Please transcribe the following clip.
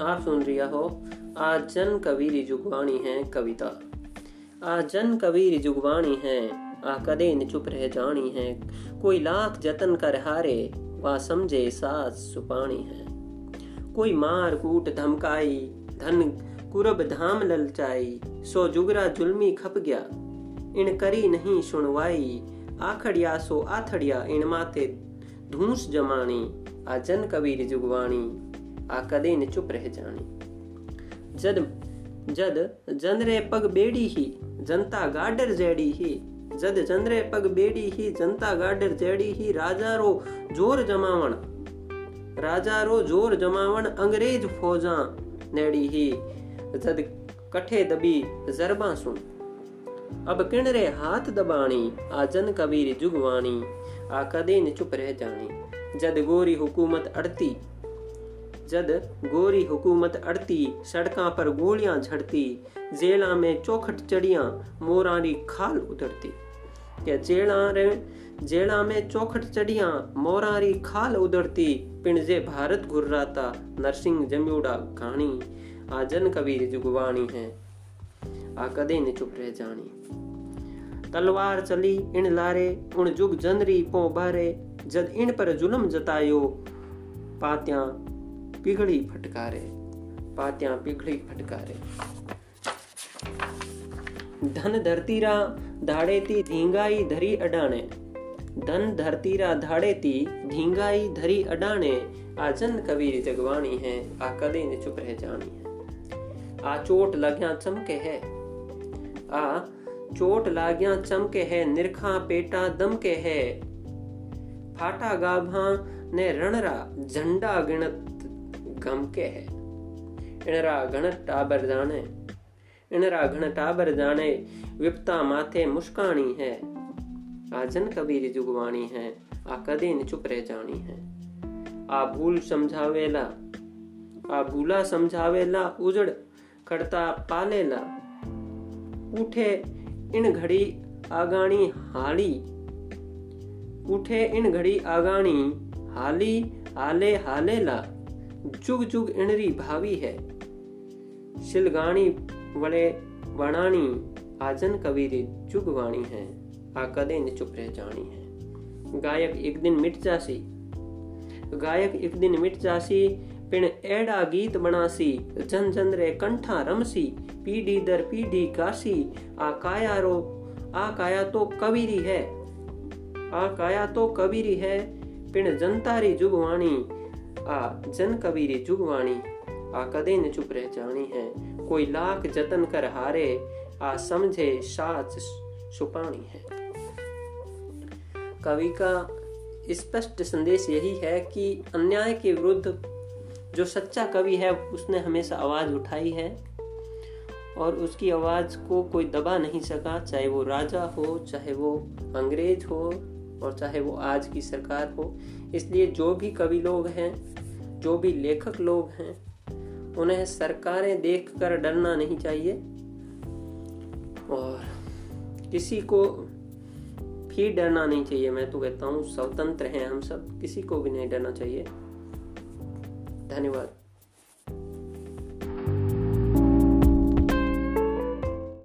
आप सुन रिया हो आज जन कबीरी जुगवाणी है कविता। आज जन कबीरी जुगवाणी है आ कदे न चुप रह जानी है। कोई लाख जतन कर हारे, वा समझे सास सुपानी है। कोई मार कूट धमकाई, धन कुरब धाम ललचाई, सो जुगरा जुलमी खप गया। इन करी नहीं सुनवाई, आखड़िया सो आथड़िया इन माते धूस जमानी। आ जन कबीर जुगवाणी आ कदे न चुप रह जानी। जद जद जनरे पग बेड़ी ही, जनता गाडर जेड़ी ही। जद जनरे पग बेड़ी ही, जनता गाडर जेड़ी ही, राजा रो ज़ोर जमावण। राजा रो ज़ोर जमावण, अंग्रेज़ फौजा नेड़ी ही। जद कठे दबी जरबा सुन। अब किणरे हाथ दबाणी आ जन कबीर जुगवाणी। आ कदे न चुप रह जानी। जद गोरी हुकूमत अड़ती जद गोरी हुकूमत अड़ती, सड़कों पर गोलियाँ झड़ती, जेला में चौखट चढ़िया मोरारी खाल उतरती। क्या जेला रे, जेला में चौखट चढ़िया मोरारी खाल उधरती पिणजे भारत घुर्राता नरसिंह जम्यूड़ा कहानी आजन कबीर जुगवाणी है, आ कदे ने चुप रह जानी तलवार चली इन लारे उन जुग जनरी पो बारे, जद इन पर जुलम जतायो, पात्या पिघड़ी फटकारे, पात्या पिघड़ी फटकारे। धन धरतीरा धाड़ेती धींगाई धरी अडाणे। धन धरतीरा धाड़ेती धींगाई धरी अडाणे। आजन कबीर जगवाणी है आ कदे ने चुप रह जानी है। आ चोट लग्या चमके है। आ चोट लाग्या चमके है, निरखा पेटा दमके है। फाटा गाभा ने रणरा, झंडा गिणत के है। इणरा घण टाबर जाने। इणरा घण टाबर जाने, विपता माथे मुस्कानी है। आजन कबीर जुगवाणी है, आ कदे न चुप रह जानी है। आ भूल समझावेला, आ भूला समझावेला, उजड़ खड़ता पालेला। उठे इन घड़ी आगाणी हाली। उठे इन घड़ी आगाणी हाली, हाले हालेला। जुग जुग इणरी भावी है। शिलगाणी वड़े वणानी आजन कबीरी जुग वाणी है। आ कदे न चुप रह जानी है। गायक एक दिन मिट जासी। गायक एक दिन मिट जासी, पिण एड़ा गीत बनासी जन जन रे कंठा रमसी, पीढ़ी दर पीढ़ी गासी। आ काया रो, आ काया तो कबीरी है। आ काया तो कबीरी है, पिण जनता जनतारी जुगवाणी आ, जन कबीरी जुगवाणी, आ, कदे न चुप रह जानी है। कोई लाख जतन कर हारे, आ, समझे साच सुपाणी है। कवि का स्पष्ट संदेश यही है कि अन्याय के विरुद्ध जो सच्चा कवि है, उसने हमेशा आवाज़ उठाई है और उसकी आवाज़ को कोई दबा नहीं सका, चाहे वो राजा हो, चाहे वो अंग्रेज़ हो और चाहे वो आज की सरकार हो। इसलिए जो भी कवि लोग हैं, जो भी लेखक लोग हैं, उन्हें सरकारें देखकर डरना नहीं चाहिए। और किसी को भी डरना नहीं चाहिए। मैं तो कहता हूँ, स्वतंत्र हैं हम सब। किसी को भी नहीं डरना चाहिए। धन्यवाद।